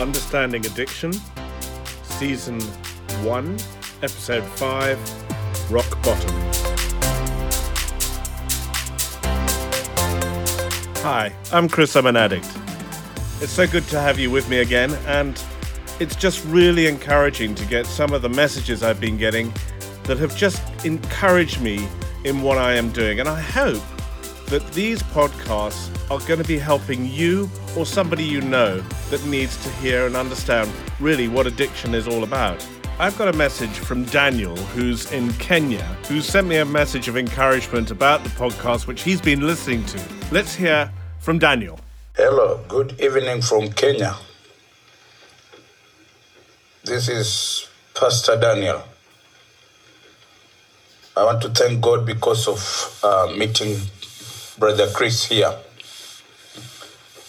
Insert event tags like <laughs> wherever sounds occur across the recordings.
Understanding Addiction, Season 1, Episode 5 Rock Bottom. Hi, I'm Chris, I'm an addict. It's so good to have you with me again, and it's just really encouraging to get some of the messages I've been getting that have just encouraged me in what I am doing. And I hope that these podcasts are going to be helping you or somebody you know that needs to hear and understand really what addiction is all about. I've got a message from Daniel, who's in Kenya, who sent me a message of encouragement about the podcast, which he's been listening to. Let's hear from Daniel. Hello, good evening from Kenya. This is Pastor Daniel. I want to thank God because of uh, meeting Brother Chris here.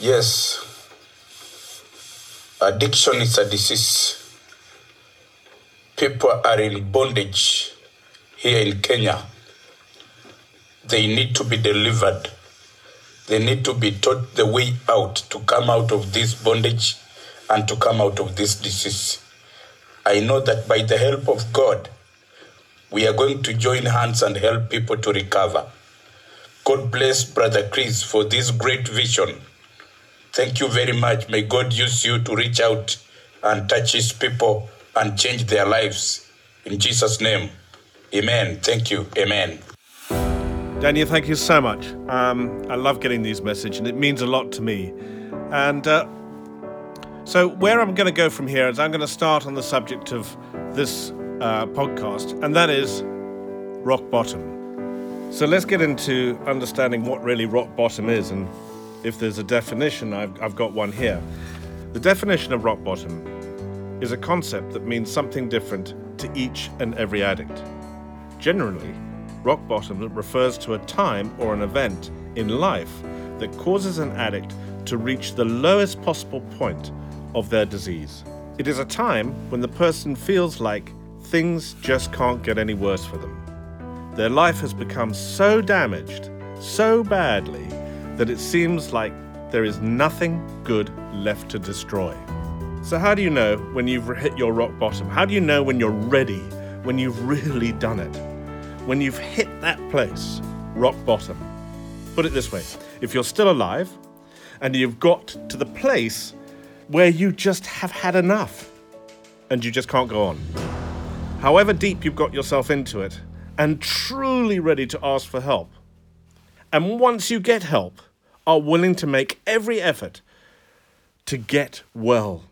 Yes, addiction is a disease. People are in bondage here in Kenya. They need to be delivered. They need to be taught the way out to come out of this bondage and to come out of this disease. I know that by the help of God, we are going to join hands and help people to recover. God bless Brother Chris for this great vision. Thank you very much. May God use you to reach out and touch his people and change their lives. In Jesus' name, amen. Thank you. Amen. Daniel, thank you so much. Um, I love getting these messages, and it means a lot to me. And uh, so, where I'm going to go from here is I'm going to start on the subject of this uh, podcast, and that is rock bottom. So let's get into understanding what really rock bottom is, and if there's a definition, I've, I've got one here. The definition of rock bottom is a concept that means something different to each and every addict. Generally, rock bottom refers to a time or an event in life that causes an addict to reach the lowest possible point of their disease. It is a time when the person feels like things just can't get any worse for them. Their life has become so damaged, so badly, that it seems like there is nothing good left to destroy. So, how do you know when you've hit your rock bottom? How do you know when you're ready, when you've really done it? When you've hit that place, rock bottom? Put it this way if you're still alive and you've got to the place where you just have had enough and you just can't go on, however deep you've got yourself into it, and truly ready to ask for help. And once you get help, are willing to make every effort to get well.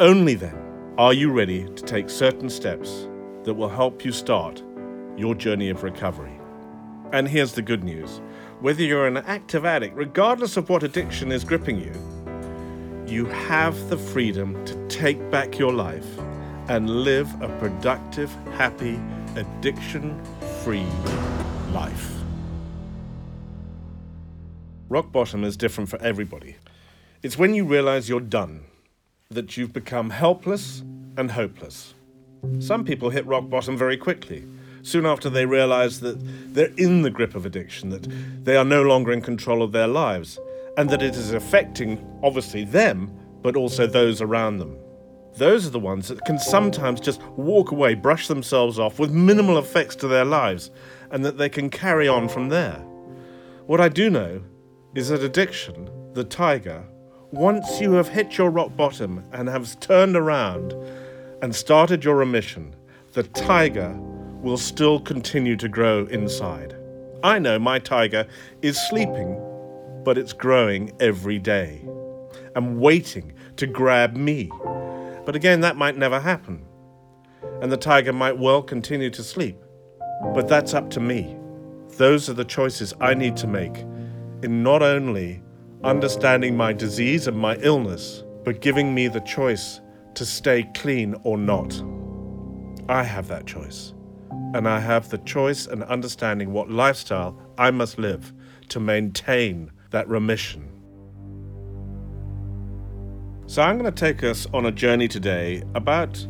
Only then are you ready to take certain steps that will help you start your journey of recovery. And here's the good news whether you're an active addict, regardless of what addiction is gripping you, you have the freedom to take back your life and live a productive, happy, addiction free life. Rock bottom is different for everybody. It's when you realize you're done, that you've become helpless and hopeless. Some people hit rock bottom very quickly, soon after they realize that they're in the grip of addiction, that they are no longer in control of their lives, and that it is affecting, obviously, them, but also those around them. Those are the ones that can sometimes just walk away, brush themselves off with minimal effects to their lives, and that they can carry on from there. What I do know is that addiction, the tiger, once you have hit your rock bottom and have turned around and started your remission, the tiger will still continue to grow inside. I know my tiger is sleeping, but it's growing every day and waiting to grab me but again, that might never happen. And the tiger might well continue to sleep. But that's up to me. Those are the choices I need to make in not only understanding my disease and my illness, but giving me the choice to stay clean or not. I have that choice. And I have the choice and understanding what lifestyle I must live to maintain that remission. So, I'm going to take us on a journey today about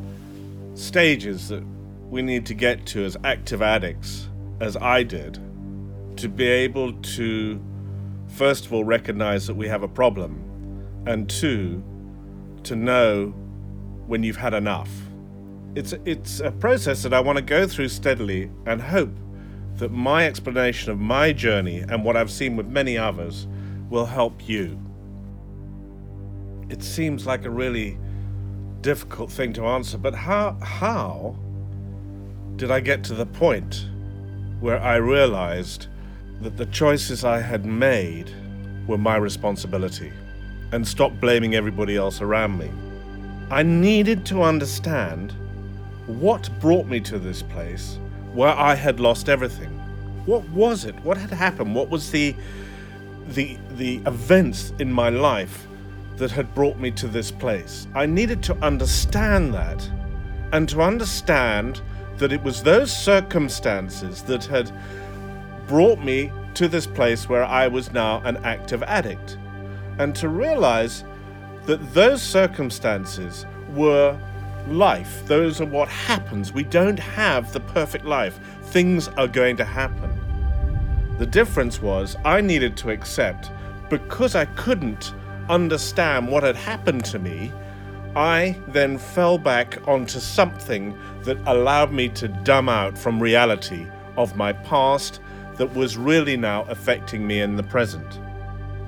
stages that we need to get to as active addicts, as I did, to be able to, first of all, recognize that we have a problem, and two, to know when you've had enough. It's, it's a process that I want to go through steadily and hope that my explanation of my journey and what I've seen with many others will help you. It seems like a really difficult thing to answer, but how, how did I get to the point where I realized that the choices I had made were my responsibility and stopped blaming everybody else around me? I needed to understand what brought me to this place where I had lost everything. What was it? What had happened? What was the the the events in my life that had brought me to this place? I needed to understand that and to understand that it was those circumstances that had brought me to this place where I was now an active addict. And to realize that those circumstances were life. Those are what happens. We don't have the perfect life. Things are going to happen. The difference was I needed to accept because I couldn't understand what had happened to me. I then fell back onto something that allowed me to dumb out from reality of my past that was really now affecting me in the present.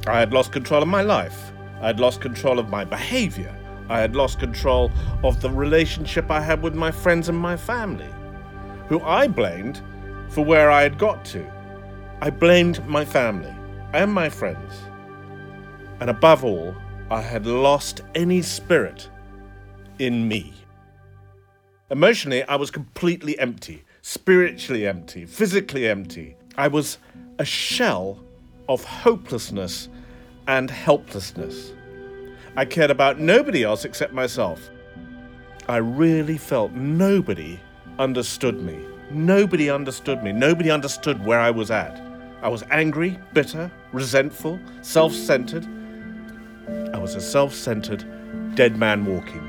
I had lost control of my life. I had lost control of my behavior. I had lost control of the relationship I had with my friends and my family, who I blamed for where I had got to. I blamed my family and my friends. And above all, I had lost any spirit in me. Emotionally, I was completely empty, spiritually empty, physically empty. I was a shell of hopelessness and helplessness. I cared about nobody else except myself. I really felt nobody understood me. Nobody understood me. Nobody understood where I was at. I was angry, bitter, resentful, self centered. I was a self centered, dead man walking.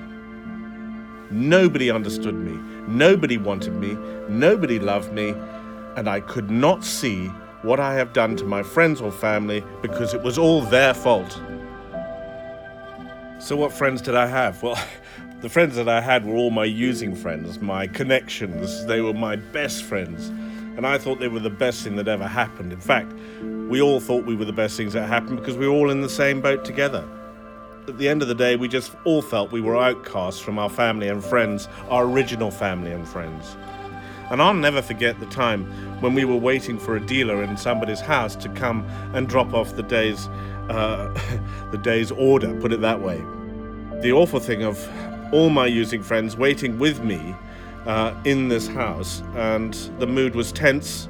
Nobody understood me. Nobody wanted me. Nobody loved me. And I could not see what I have done to my friends or family because it was all their fault. So, what friends did I have? Well, <laughs> the friends that I had were all my using friends, my connections. They were my best friends. And I thought they were the best thing that ever happened. In fact, we all thought we were the best things that happened because we were all in the same boat together. At the end of the day, we just all felt we were outcasts from our family and friends, our original family and friends. And I'll never forget the time when we were waiting for a dealer in somebody's house to come and drop off the day's uh, <laughs> the day's order, put it that way. The awful thing of all my using friends waiting with me uh, in this house, and the mood was tense.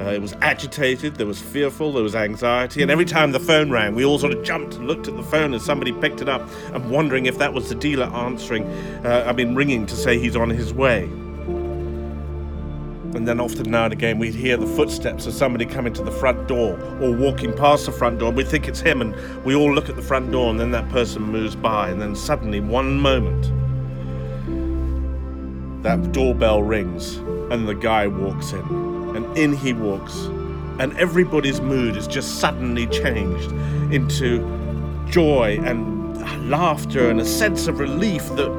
Uh, it was agitated, there was fearful, there was anxiety, and every time the phone rang, we all sort of jumped and looked at the phone as somebody picked it up and wondering if that was the dealer answering, uh, I mean, ringing to say he's on his way. And then often now and again we'd hear the footsteps of somebody coming to the front door or walking past the front door. We think it's him, and we all look at the front door, and then that person moves by, and then suddenly, one moment, that doorbell rings, and the guy walks in, and in he walks, and everybody's mood is just suddenly changed into joy and laughter and a sense of relief that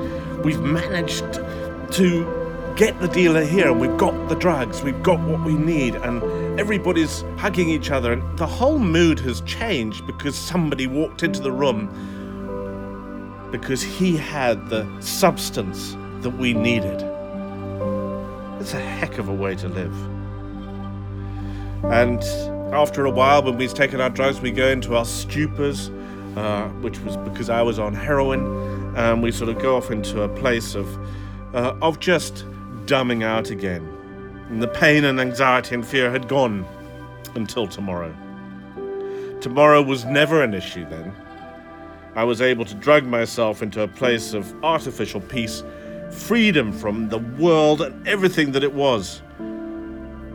we've managed to get the dealer here and we've got the drugs, we've got what we need, and everybody's hugging each other, and the whole mood has changed because somebody walked into the room because he had the substance that we needed. It's a heck of a way to live. And after a while, when we've taken our drugs, we go into our stupors, uh, which was because I was on heroin, and we sort of go off into a place of uh, of just dumbing out again, and the pain and anxiety and fear had gone until tomorrow. Tomorrow was never an issue then. I was able to drug myself into a place of artificial peace, freedom from the world and everything that it was,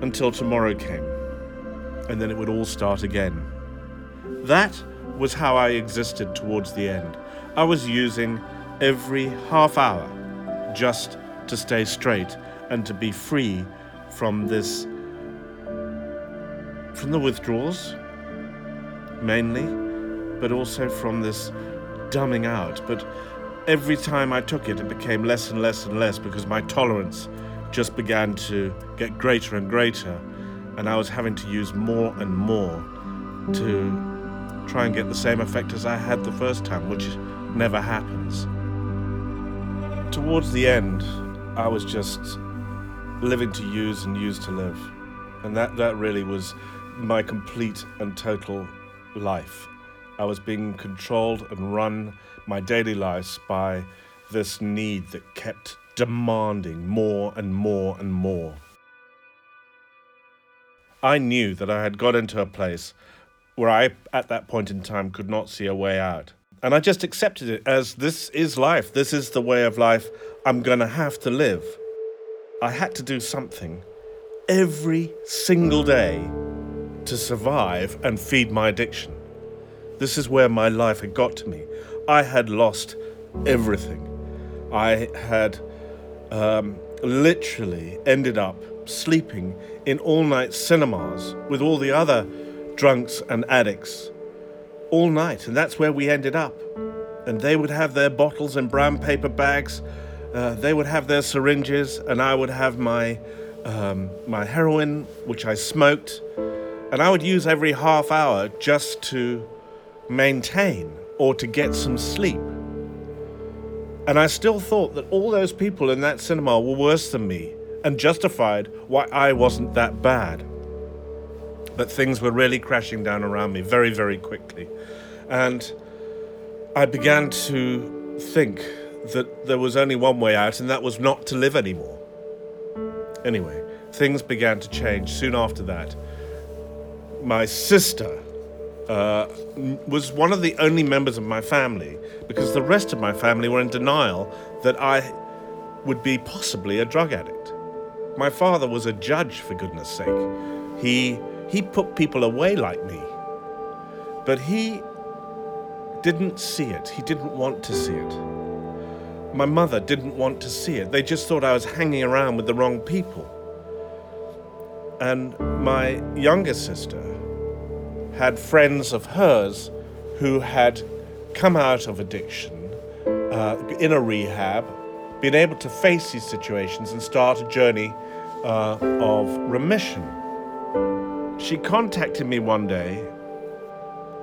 until tomorrow came. And then it would all start again. That was how I existed towards the end. I was using every half hour just to stay straight and to be free from this, from the withdrawals, mainly, but also from this dumbing out. But every time I took it, it became less and less and less because my tolerance just began to get greater and greater, and I was having to use more and more to try and get the same effect as I had the first time, which never happens. Towards the end, I was just living to use and use to live. And that, that really was my complete and total life. I was being controlled and run my daily lives by this need that kept demanding more and more and more. I knew that I had got into a place where I, at that point in time, could not see a way out. And I just accepted it as this is life. This is the way of life I'm going to have to live. I had to do something every single day to survive and feed my addiction. This is where my life had got to me. I had lost everything. I had um, literally ended up sleeping in all night cinemas with all the other drunks and addicts all night. And that's where we ended up. And they would have their bottles in brown paper bags, uh, they would have their syringes, and I would have my, um, my heroin, which I smoked. And I would use every half hour just to maintain or to get some sleep. And I still thought that all those people in that cinema were worse than me and justified why I wasn't that bad. But things were really crashing down around me very, very quickly. And I began to think that there was only one way out, and that was not to live anymore. Anyway, things began to change soon after that. My sister uh, was one of the only members of my family because the rest of my family were in denial that I would be possibly a drug addict. My father was a judge, for goodness sake. He, he put people away like me. But he didn't see it. He didn't want to see it. My mother didn't want to see it. They just thought I was hanging around with the wrong people. And my younger sister, had friends of hers who had come out of addiction uh, in a rehab, been able to face these situations and start a journey uh, of remission. She contacted me one day,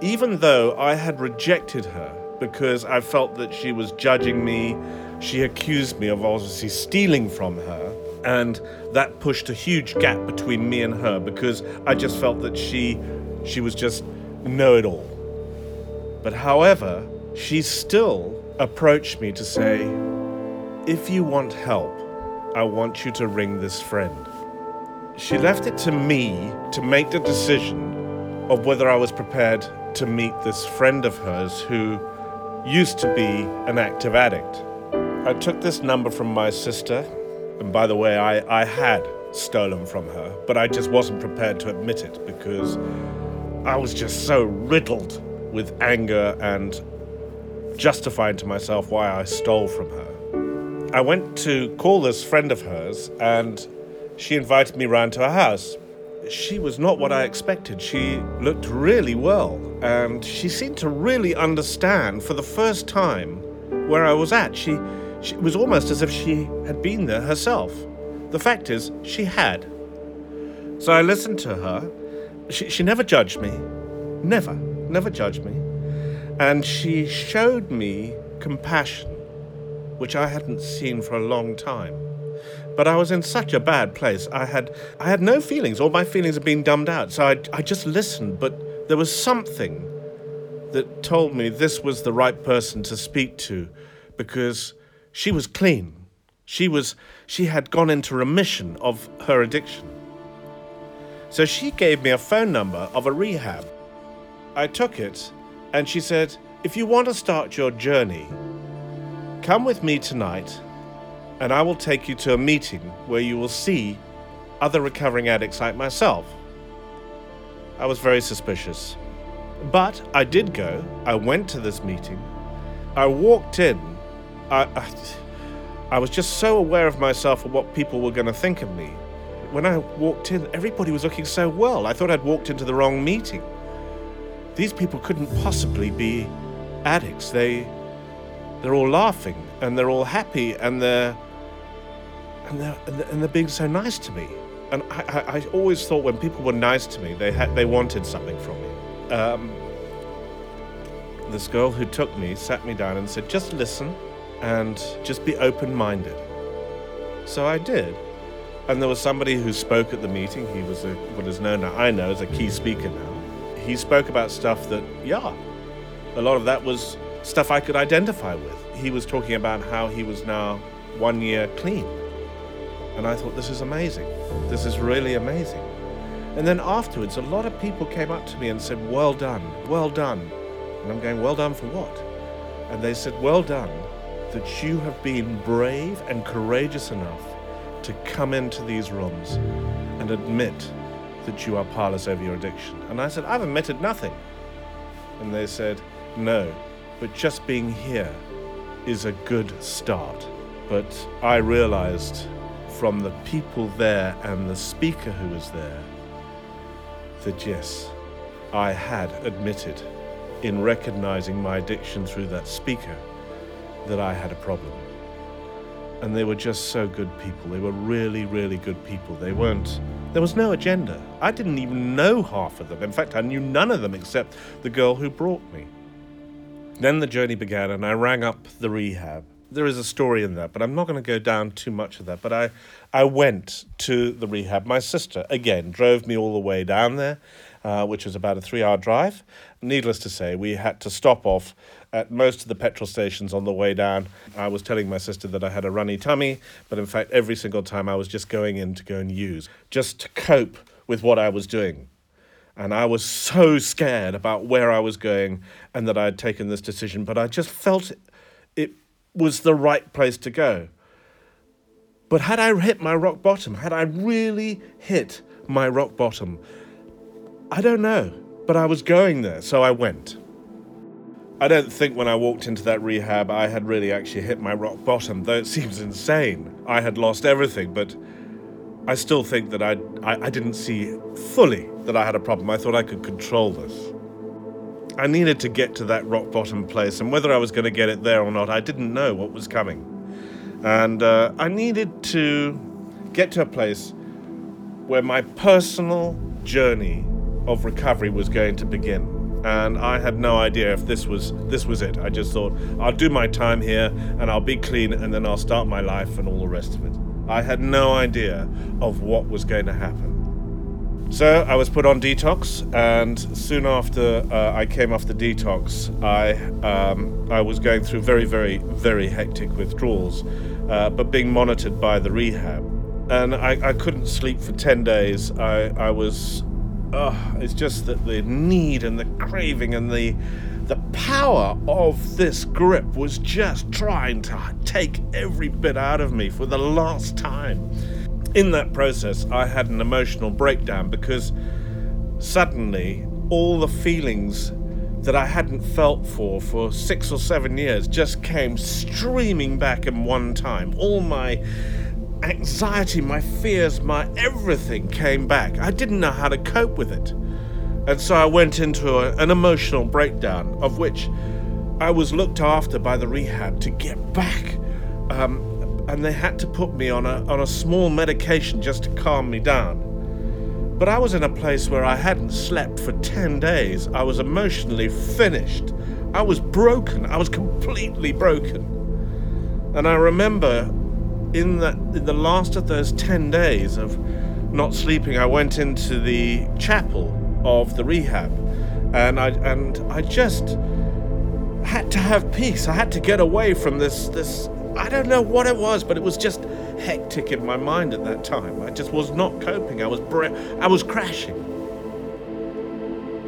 even though I had rejected her because I felt that she was judging me. She accused me of obviously stealing from her, and that pushed a huge gap between me and her because I just felt that she she was just know it all. But however, she still approached me to say, If you want help, I want you to ring this friend. She left it to me to make the decision of whether I was prepared to meet this friend of hers who used to be an active addict. I took this number from my sister, and by the way, I, I had stolen from her, but I just wasn't prepared to admit it because I was just so riddled with anger and justifying to myself why I stole from her. I went to call this friend of hers, and she invited me round to her house. She was not what I expected. She looked really well, and she seemed to really understand for the first time where I was at. She, she was almost as if she had been there herself. The fact is, she had. So I listened to her she, she never judged me. Never. Never judged me. And she showed me compassion, which I hadn't seen for a long time. But I was in such a bad place. I had I had no feelings. All my feelings had been dumbed out. So I, I just listened. But there was something that told me this was the right person to speak to because she was clean. She was she had gone into remission of her addiction. So she gave me a phone number of a rehab. I took it, and she said, If you want to start your journey, come with me tonight, and I will take you to a meeting where you will see other recovering addicts like myself. I was very suspicious. But I did go. I went to this meeting. I walked in. I, I, I was just so aware of myself and what people were going to think of me when I walked in, everybody was looking so well. I thought I'd walked into the wrong meeting. These people couldn't possibly be addicts. They they're all laughing and they're all happy and they're and they're, and they're being so nice to me. And I, I, I always thought when people were nice to me, they had they wanted something from me. Um, this girl who took me sat me down and said, "Just listen, and just be open-minded." So I did, and there was somebody who spoke at the meeting. He was a, what is known now, I know, as a key speaker now. He spoke about stuff that, yeah, a lot of that was stuff I could identify with. He was talking about how he was now one year clean. And I thought, this is amazing. This is really amazing. And then afterwards, a lot of people came up to me and said, Well done, well done. And I'm going, Well done for what? And they said, Well done that you have been brave and courageous enough to come into these rooms and admit that you are powerless over your addiction. And I said, I've admitted nothing. And they said, No, but just being here is a good start. But I realized from the people there and the speaker who was there that yes, I had admitted in recognizing my addiction through that speaker that I had a problem. And they were just so good people. They were really, really good people. They weren't, there was no agenda. I didn't even know half of them. In fact, I knew none of them except the girl who brought me. Then the journey began, and I rang up the rehab. There is a story in that, but I'm not going to go down too much of that. But I, I went to the rehab. My sister, again, drove me all the way down there, uh, which was about a three hour drive. Needless to say, we had to stop off at most of the petrol stations on the way down. I was telling my sister that I had a runny tummy, but in fact, every single time I was just going in to go and use, just to cope with what I was doing. And I was so scared about where I was going and that I had taken this decision, but I just felt it was the right place to go. But had I hit my rock bottom, had I really hit my rock bottom, I don't know, but I was going there, so I went. I don't think when I walked into that rehab I had really actually hit my rock bottom, though it <laughs> seems insane. I had lost everything, but I still think that I, I, I didn't see fully that I had a problem. I thought I could control this. I needed to get to that rock bottom place, and whether I was going to get it there or not, I didn't know what was coming. And uh, I needed to get to a place where my personal journey of recovery was going to begin and I had no idea if this was this was it. I just thought I'll do my time here and I'll be clean and then I'll start my life and all the rest of it. I had no idea of what was going to happen. So I was put on detox, and soon after uh, I came off the detox, I um, I was going through very, very, very hectic withdrawals, uh, but being monitored by the rehab, and I, I couldn't sleep for ten days. I I was oh, it's just that the need and the craving and the the power of this grip was just trying to take every bit out of me for the last time. In that process, I had an emotional breakdown because suddenly all the feelings that I hadn't felt for for six or seven years just came streaming back in one time. All my anxiety, my fears, my everything came back. I didn't know how to cope with it. And so I went into a, an emotional breakdown, of which I was looked after by the rehab to get back. Um, and they had to put me on a, on a small medication just to calm me down. But I was in a place where I hadn't slept for 10 days. I was emotionally finished. I was broken. I was completely broken. And I remember in the in the last of those 10 days of not sleeping I went into the chapel of the rehab and I and I just had to have peace. I had to get away from this this I don't know what it was but it was just hectic in my mind at that time. I just was not coping. I was I was crashing.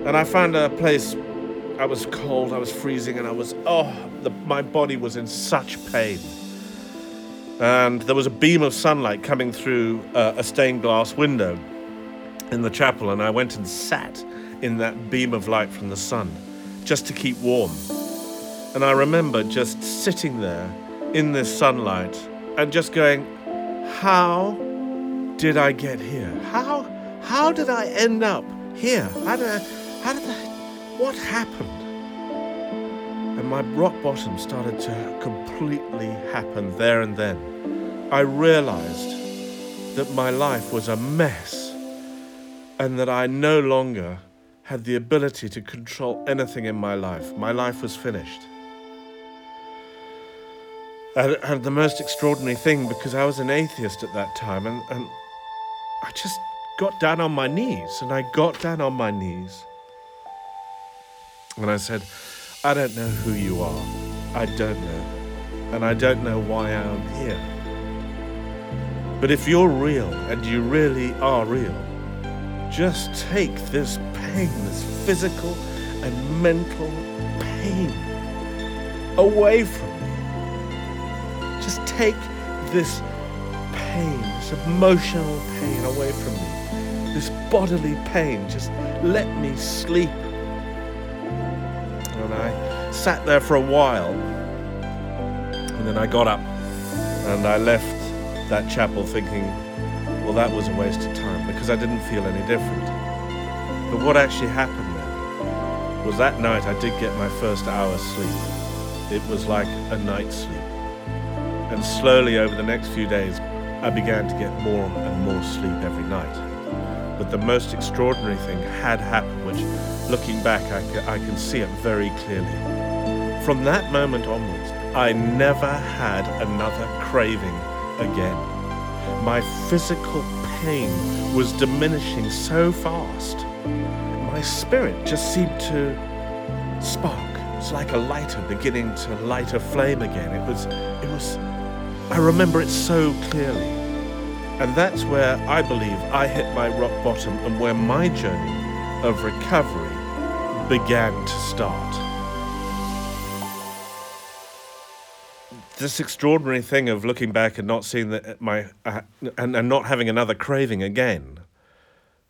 And I found a place I was cold I was freezing and I was oh the, my body was in such pain and there was a beam of sunlight coming through uh, a stained glass window in the chapel, and I went and sat in that beam of light from the sun just to keep warm. And I remember just sitting there in this sunlight and just going, How did I get here? How, how did I end up here? How did I, how did I, what happened? And my rock bottom started to completely happen there and then. I realized that my life was a mess and that I no longer had the ability to control anything in my life. My life was finished. And, and the most extraordinary thing, because I was an atheist at that time, and, and I just got down on my knees, and I got down on my knees. And I said, I don't know who you are. I don't know. And I don't know why I'm here. But if you're real, and you really are real, just take this pain, this physical and mental pain, away from me. Just take this pain, this emotional pain away from me. This bodily pain, just let me sleep. And I sat there for a while, and then I got up and I left that chapel thinking, well, that was a waste of time because I didn't feel any different. But what actually happened then was that night I did get my first hour's sleep. It was like a night's sleep. And slowly over the next few days, I began to get more and more sleep every night. But the most extraordinary thing had happened, which looking back, I can, I can see it very clearly. From that moment onwards, I never had another craving again my physical pain was diminishing so fast. My spirit just seemed to spark. It's like a lighter beginning to light a flame again. It was, it was, I remember it so clearly. And that's where I believe I hit my rock bottom and where my journey of recovery began to start. this extraordinary thing of looking back and not seeing that my uh, and, and not having another craving again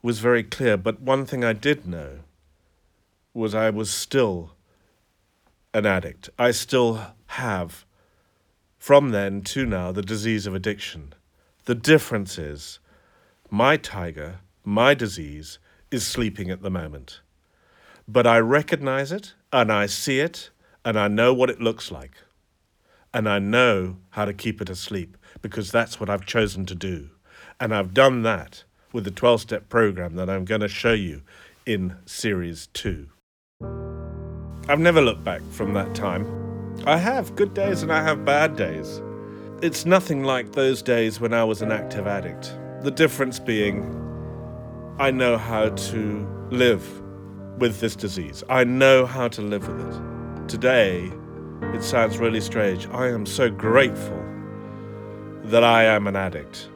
was very clear. But one thing I did know was I was still an addict. I still have, from then to now, the disease of addiction. The difference is my tiger, my disease, is sleeping at the moment. But I recognize it and I see it and I know what it looks like and I know how to keep it asleep because that's what I've chosen to do. And I've done that with the 12 step program that I'm going to show you in series 2. I've never looked back from that time. I have good days and I have bad days. It's nothing like those days when I was an active addict. The difference being, I know how to live with this disease. I know how to live with it. Today, it sounds really strange. I am so grateful that I am an addict,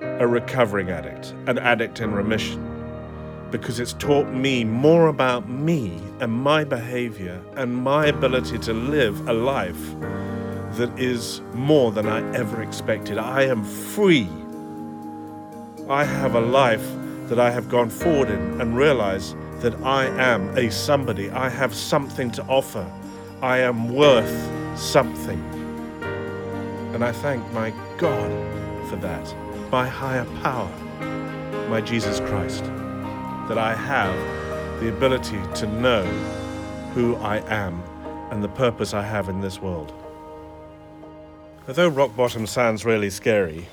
a recovering addict, an addict in remission, because it's taught me more about me and my behavior and my ability to live a life that is more than I ever expected. I am free. I have a life that I have gone forward in and realized that I am a somebody. I have something to offer I am worth something. And I thank my God for that, my higher power, my Jesus Christ, that I have the ability to know who I am and the purpose I have in this world. Although rock bottom sounds really scary,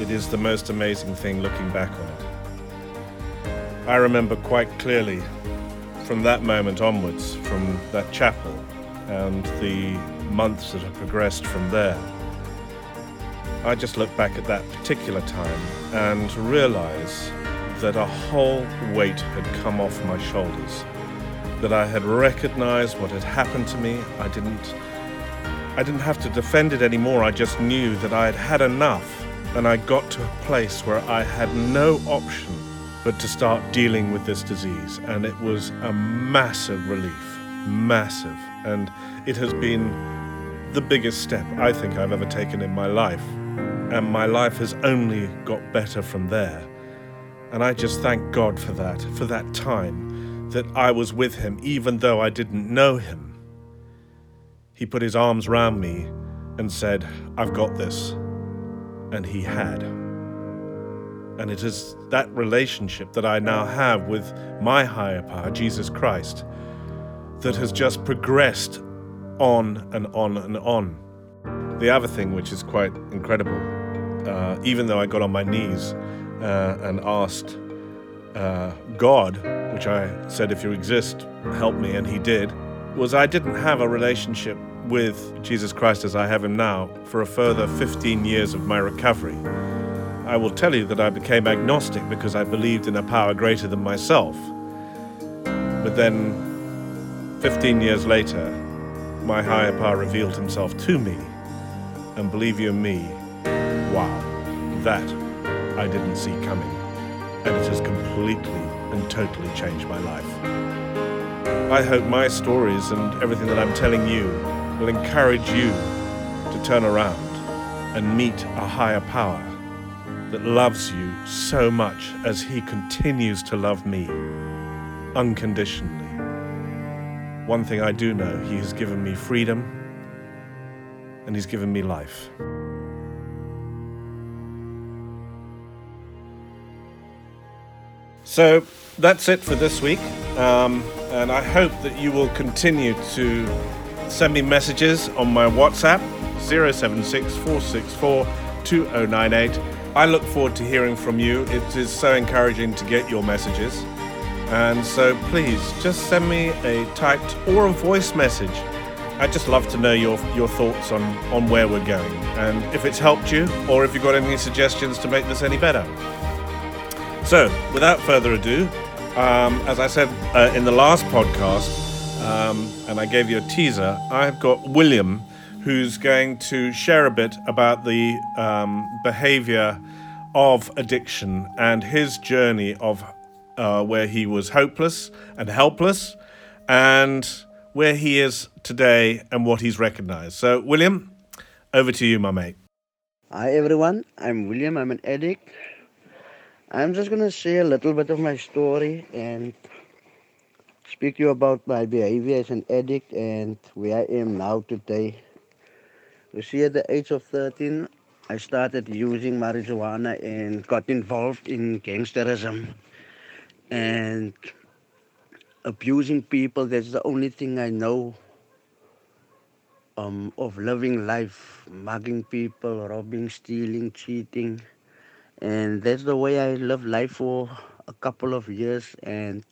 it is the most amazing thing looking back on it. I remember quite clearly from that moment onwards, from that chapel, and the months that have progressed from there. I just look back at that particular time and realize that a whole weight had come off my shoulders. That I had recognized what had happened to me. I didn't I didn't have to defend it anymore. I just knew that I had had enough and I got to a place where I had no option but to start dealing with this disease and it was a massive relief. Massive and it has been the biggest step I think I've ever taken in my life. And my life has only got better from there. And I just thank God for that, for that time that I was with Him, even though I didn't know Him. He put His arms round me and said, I've got this. And He had. And it is that relationship that I now have with my higher power, Jesus Christ, that has just progressed on and on and on. The other thing, which is quite incredible, uh, even though I got on my knees uh, and asked uh, God, which I said, if you exist, help me, and He did, was I didn't have a relationship with Jesus Christ as I have Him now for a further 15 years of my recovery. I will tell you that I became agnostic because I believed in a power greater than myself. But then, 15 years later, my higher power revealed himself to me. And believe you me, wow, that I didn't see coming. And it has completely and totally changed my life. I hope my stories and everything that I'm telling you will encourage you to turn around and meet a higher power that loves you so much as he continues to love me unconditionally. One thing I do know, he has given me freedom and he's given me life. So that's it for this week. Um, and I hope that you will continue to send me messages on my WhatsApp 076 464 2098. I look forward to hearing from you. It is so encouraging to get your messages. And so please just send me a typed or a voice message. I'd just love to know your, your thoughts on, on where we're going and if it's helped you or if you've got any suggestions to make this any better. So, without further ado, um, as I said uh, in the last podcast, um, and I gave you a teaser, I've got William who's going to share a bit about the um, behavior of addiction and his journey of uh, where he was hopeless and helpless and where he is today and what he's recognized. So, William, over to you, my mate. Hi everyone, I'm William, I'm an addict. I'm just gonna share a little bit of my story and speak to you about my behavior as an addict and where I am now today. You see, at the age of 13, I started using marijuana and got involved in gangsterism and abusing people. That's the only thing I know um, of living life, mugging people, robbing, stealing, cheating. And that's the way I lived life for a couple of years. And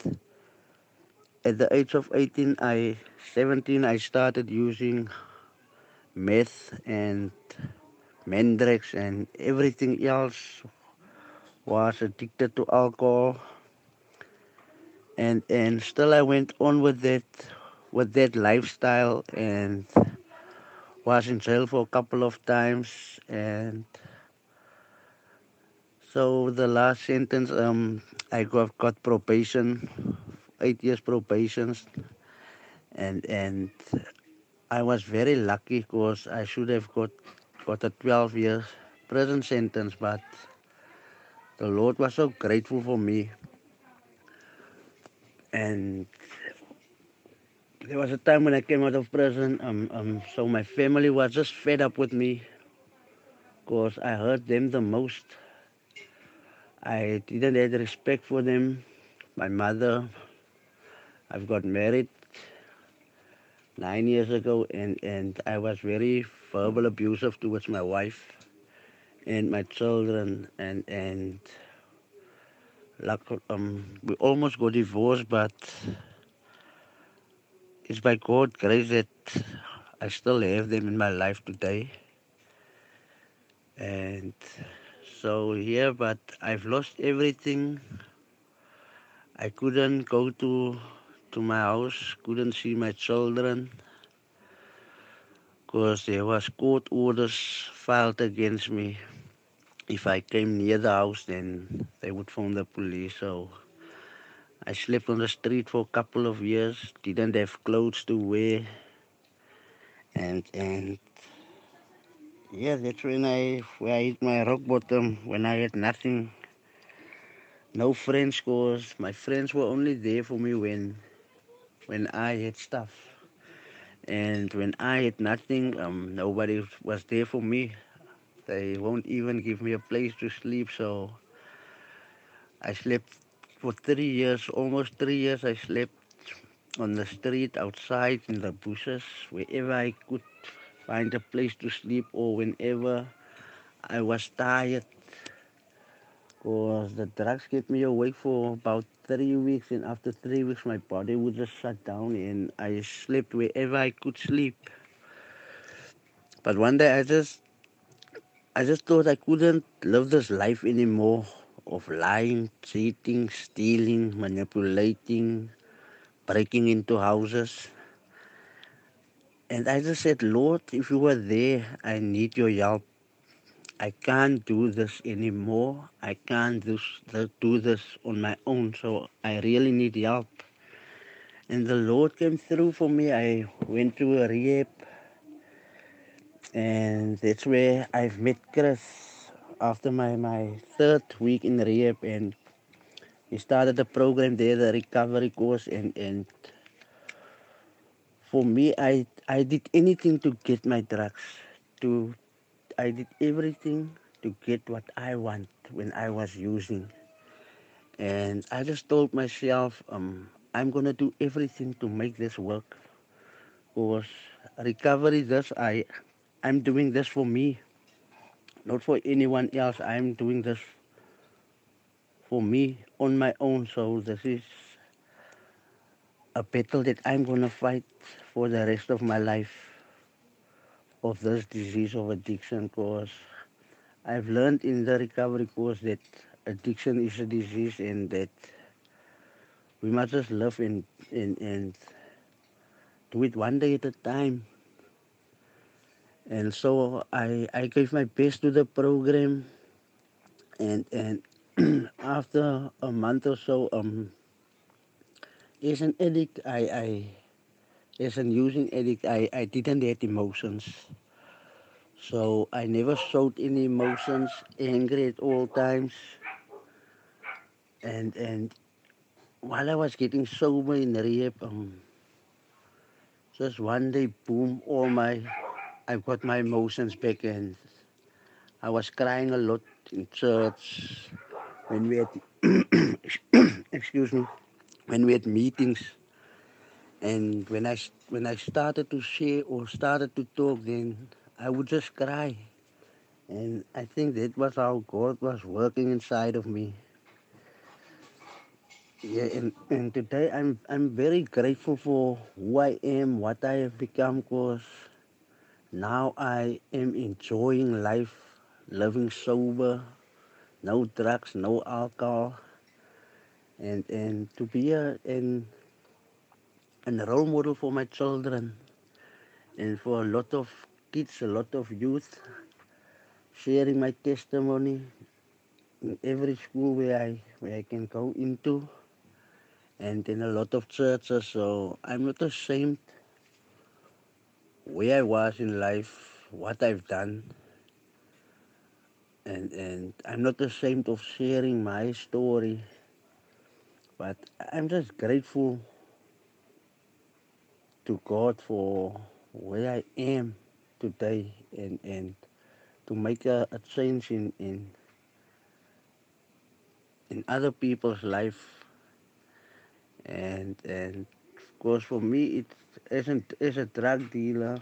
at the age of 18, I 17, I started using meth and Mandrax and everything else. Was addicted to alcohol, and and still I went on with that with that lifestyle and was in jail for a couple of times and so the last sentence, um, I got, got probation, eight years probation, and and I was very lucky because I should have got got a 12 years prison sentence, but the Lord was so grateful for me, and there was a time when I came out of prison, um, um, so my family was just fed up with me, because I hurt them the most. I didn't have respect for them. My mother, I've got married nine years ago, and, and I was very verbal abusive towards my wife and my children, and and like um, we almost got divorced, but it's by God's grace that I still have them in my life today, and so yeah, but I've lost everything. I couldn't go to to my house, couldn't see my children because there was court orders filed against me. If I came near the house, then they would phone the police. So I slept on the street for a couple of years, didn't have clothes to wear, and and yeah, that's when I where I hit my rock bottom when I had nothing. No friends cause my friends were only there for me when when I had stuff. And when I had nothing, um, nobody was there for me. They won't even give me a place to sleep, so I slept for three years, almost three years I slept on the street, outside, in the bushes, wherever I could find a place to sleep or whenever I was tired. Because the drugs kept me awake for about three weeks, and after three weeks, my body would just shut down, and I slept wherever I could sleep. But one day, I just, I just thought I couldn't live this life anymore of lying, cheating, stealing, manipulating, breaking into houses. And I just said, Lord, if you were there, I need your help. I can't do this anymore. I can't do, do this on my own. So I really need help. And the Lord came through for me. I went to a rehab. And that's where I've met Chris after my, my third week in rehab. And he started the program there, the recovery course. And, and for me, I, I did anything to get my drugs, to I did everything to get what I want when I was using. And I just told myself, um, I'm gonna do everything to make this work. Because recovery this I I'm doing this for me, not for anyone else. I'm doing this for me on my own. So this is a battle that I'm gonna fight for the rest of my life of this disease of addiction because I've learned in the recovery course that addiction is a disease and that we must just live and, and, and do it one day at a time. And so I, I gave my best to the program and and <clears throat> after a month or so, um, as an addict, I, I as an using addict, I, I didn't have emotions. So I never showed any emotions, angry at all times. And and while I was getting sober in rehab, um, just one day, boom, all my, I've got my emotions back and I was crying a lot in church when we had, <coughs> excuse me, when we had meetings. And when I, when I started to share or started to talk, then I would just cry. And I think that was how God was working inside of me. Yeah, and, and today I'm I'm very grateful for who I am, what I have become, cause now I am enjoying life, living sober, no drugs, no alcohol, and and to be a and and a role model for my children and for a lot of kids, a lot of youth, sharing my testimony in every school where I where I can go into, and in a lot of churches. So I'm not ashamed where I was in life, what I've done, and and I'm not ashamed of sharing my story. But I'm just grateful to God for where I am today and and to make a, a change in, in in other people's life. And and of course for me it isn't as a drug dealer.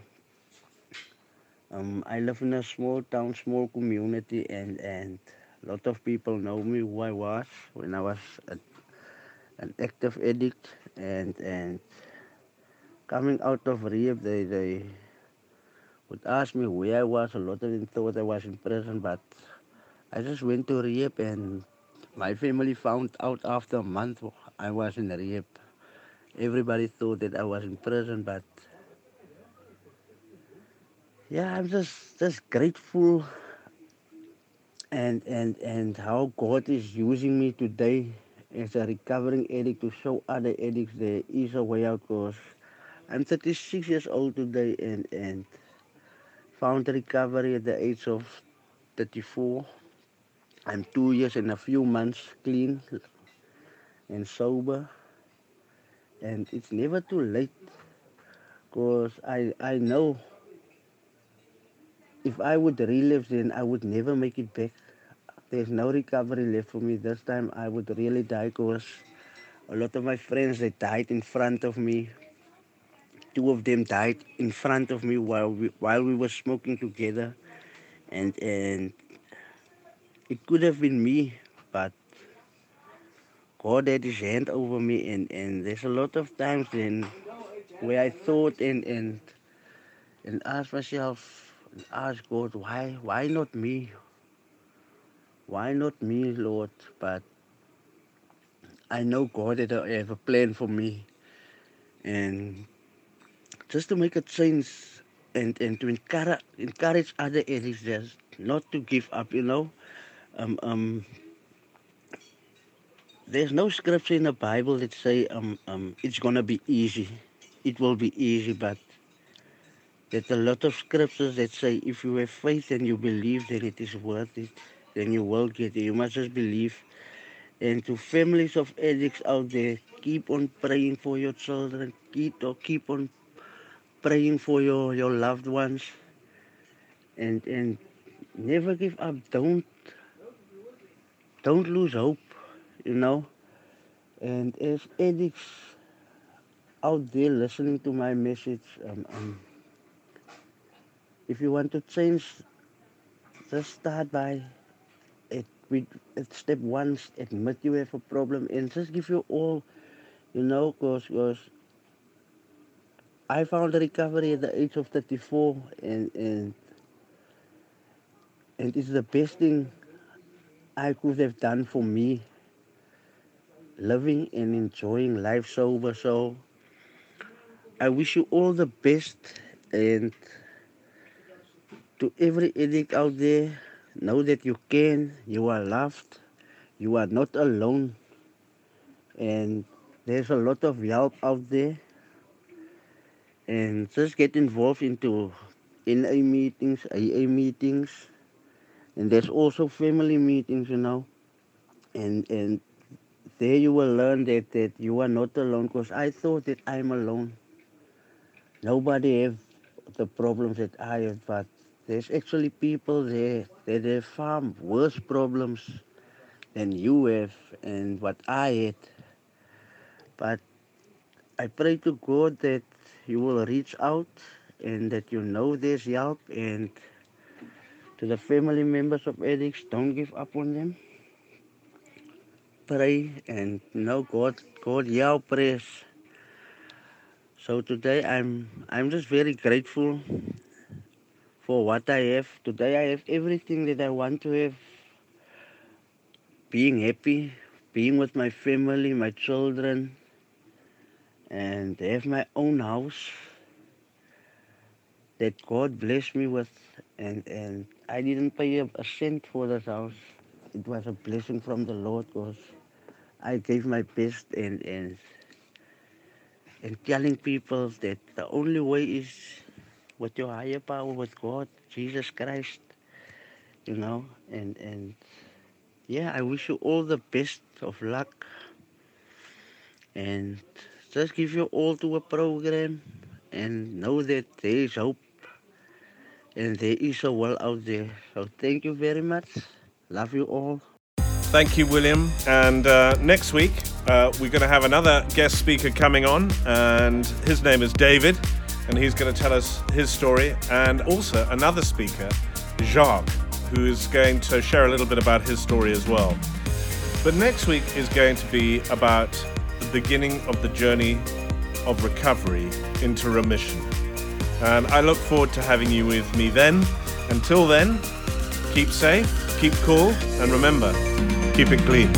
Um I live in a small town small community and and a lot of people know me who I was when I was a, an active addict. And and coming out of rehab they they would ask me where I was a lot of them thought I was in prison but I just went to rehab and my family found out after a month I was in rehab everybody thought that I was in prison, but yeah, I'm just just grateful and and and how God is using me today as a recovering addict to show other addicts there is a way out. Cause I'm 36 years old today and and found recovery at the age of 34. I'm two years and a few months clean and sober, and it's never too late. Cause I I know if I would relive, then I would never make it back. There's no recovery left for me. This time I would really die because a lot of my friends they died in front of me. Two of them died in front of me while we while we were smoking together, and and it could have been me, but God had His hand over me, and and there's a lot of times then where I thought and and and asked myself, and asked God, why why not me? Why not me, Lord? But I know God had a, have a plan for me, and just to make a change and and to encourage encourage other areas just not to give up, you know. Um um. There's no scripture in the Bible that say um um it's gonna be easy. It will be easy, but there's a lot of scriptures that say if you have faith and you believe that it is worth it, then you will get it. You must just believe. And to families of addicts out there, keep on praying for your children. Keep keep on praying for your, your loved ones. And and never give up. Don't don't lose hope, you know. And as addicts out there listening to my message, um, um, if you want to change, just start by it. We at step one, admit you have a problem, and just give you all, you know, because I found recovery at the age of 34, and and and it's the best thing I could have done for me. Living and enjoying life sober, so I wish you all the best, and to every addict out there, know that you can, you are loved, you are not alone, and there's a lot of help out there. And just get involved into NA meetings, AA meetings, and there's also family meetings, you know, and and there you will learn that that you are not alone. Because I thought that I'm alone. Nobody have the problems that I have, but there's actually people there that have far worse problems than you have and what I had. But I pray to God that you will reach out and that you know there's help and to the family members of addicts, don't give up on them. Pray and know God God hear prayers. So today I'm I'm just very grateful for what I have. Today I have everything that I want to have. Being happy, being with my family, my children, and have my own house that God blessed me with and and I didn't pay a, cent for this house. It was a blessing from the Lord because I gave my best and and and telling people that the only way is with your higher power with God, Jesus Christ, you know, and and yeah, I wish you all the best of luck and just give you all to a program and know that there is hope and there is a world out there. So thank you very much. Love you all. Thank you, William. And uh, next week, uh, we're going to have another guest speaker coming on, and his name is David, and he's going to tell us his story. And also another speaker, Jacques, who is going to share a little bit about his story as well. But next week is going to be about beginning of the journey of recovery into remission. And I look forward to having you with me then. Until then, keep safe, keep cool, and remember, keep it clean.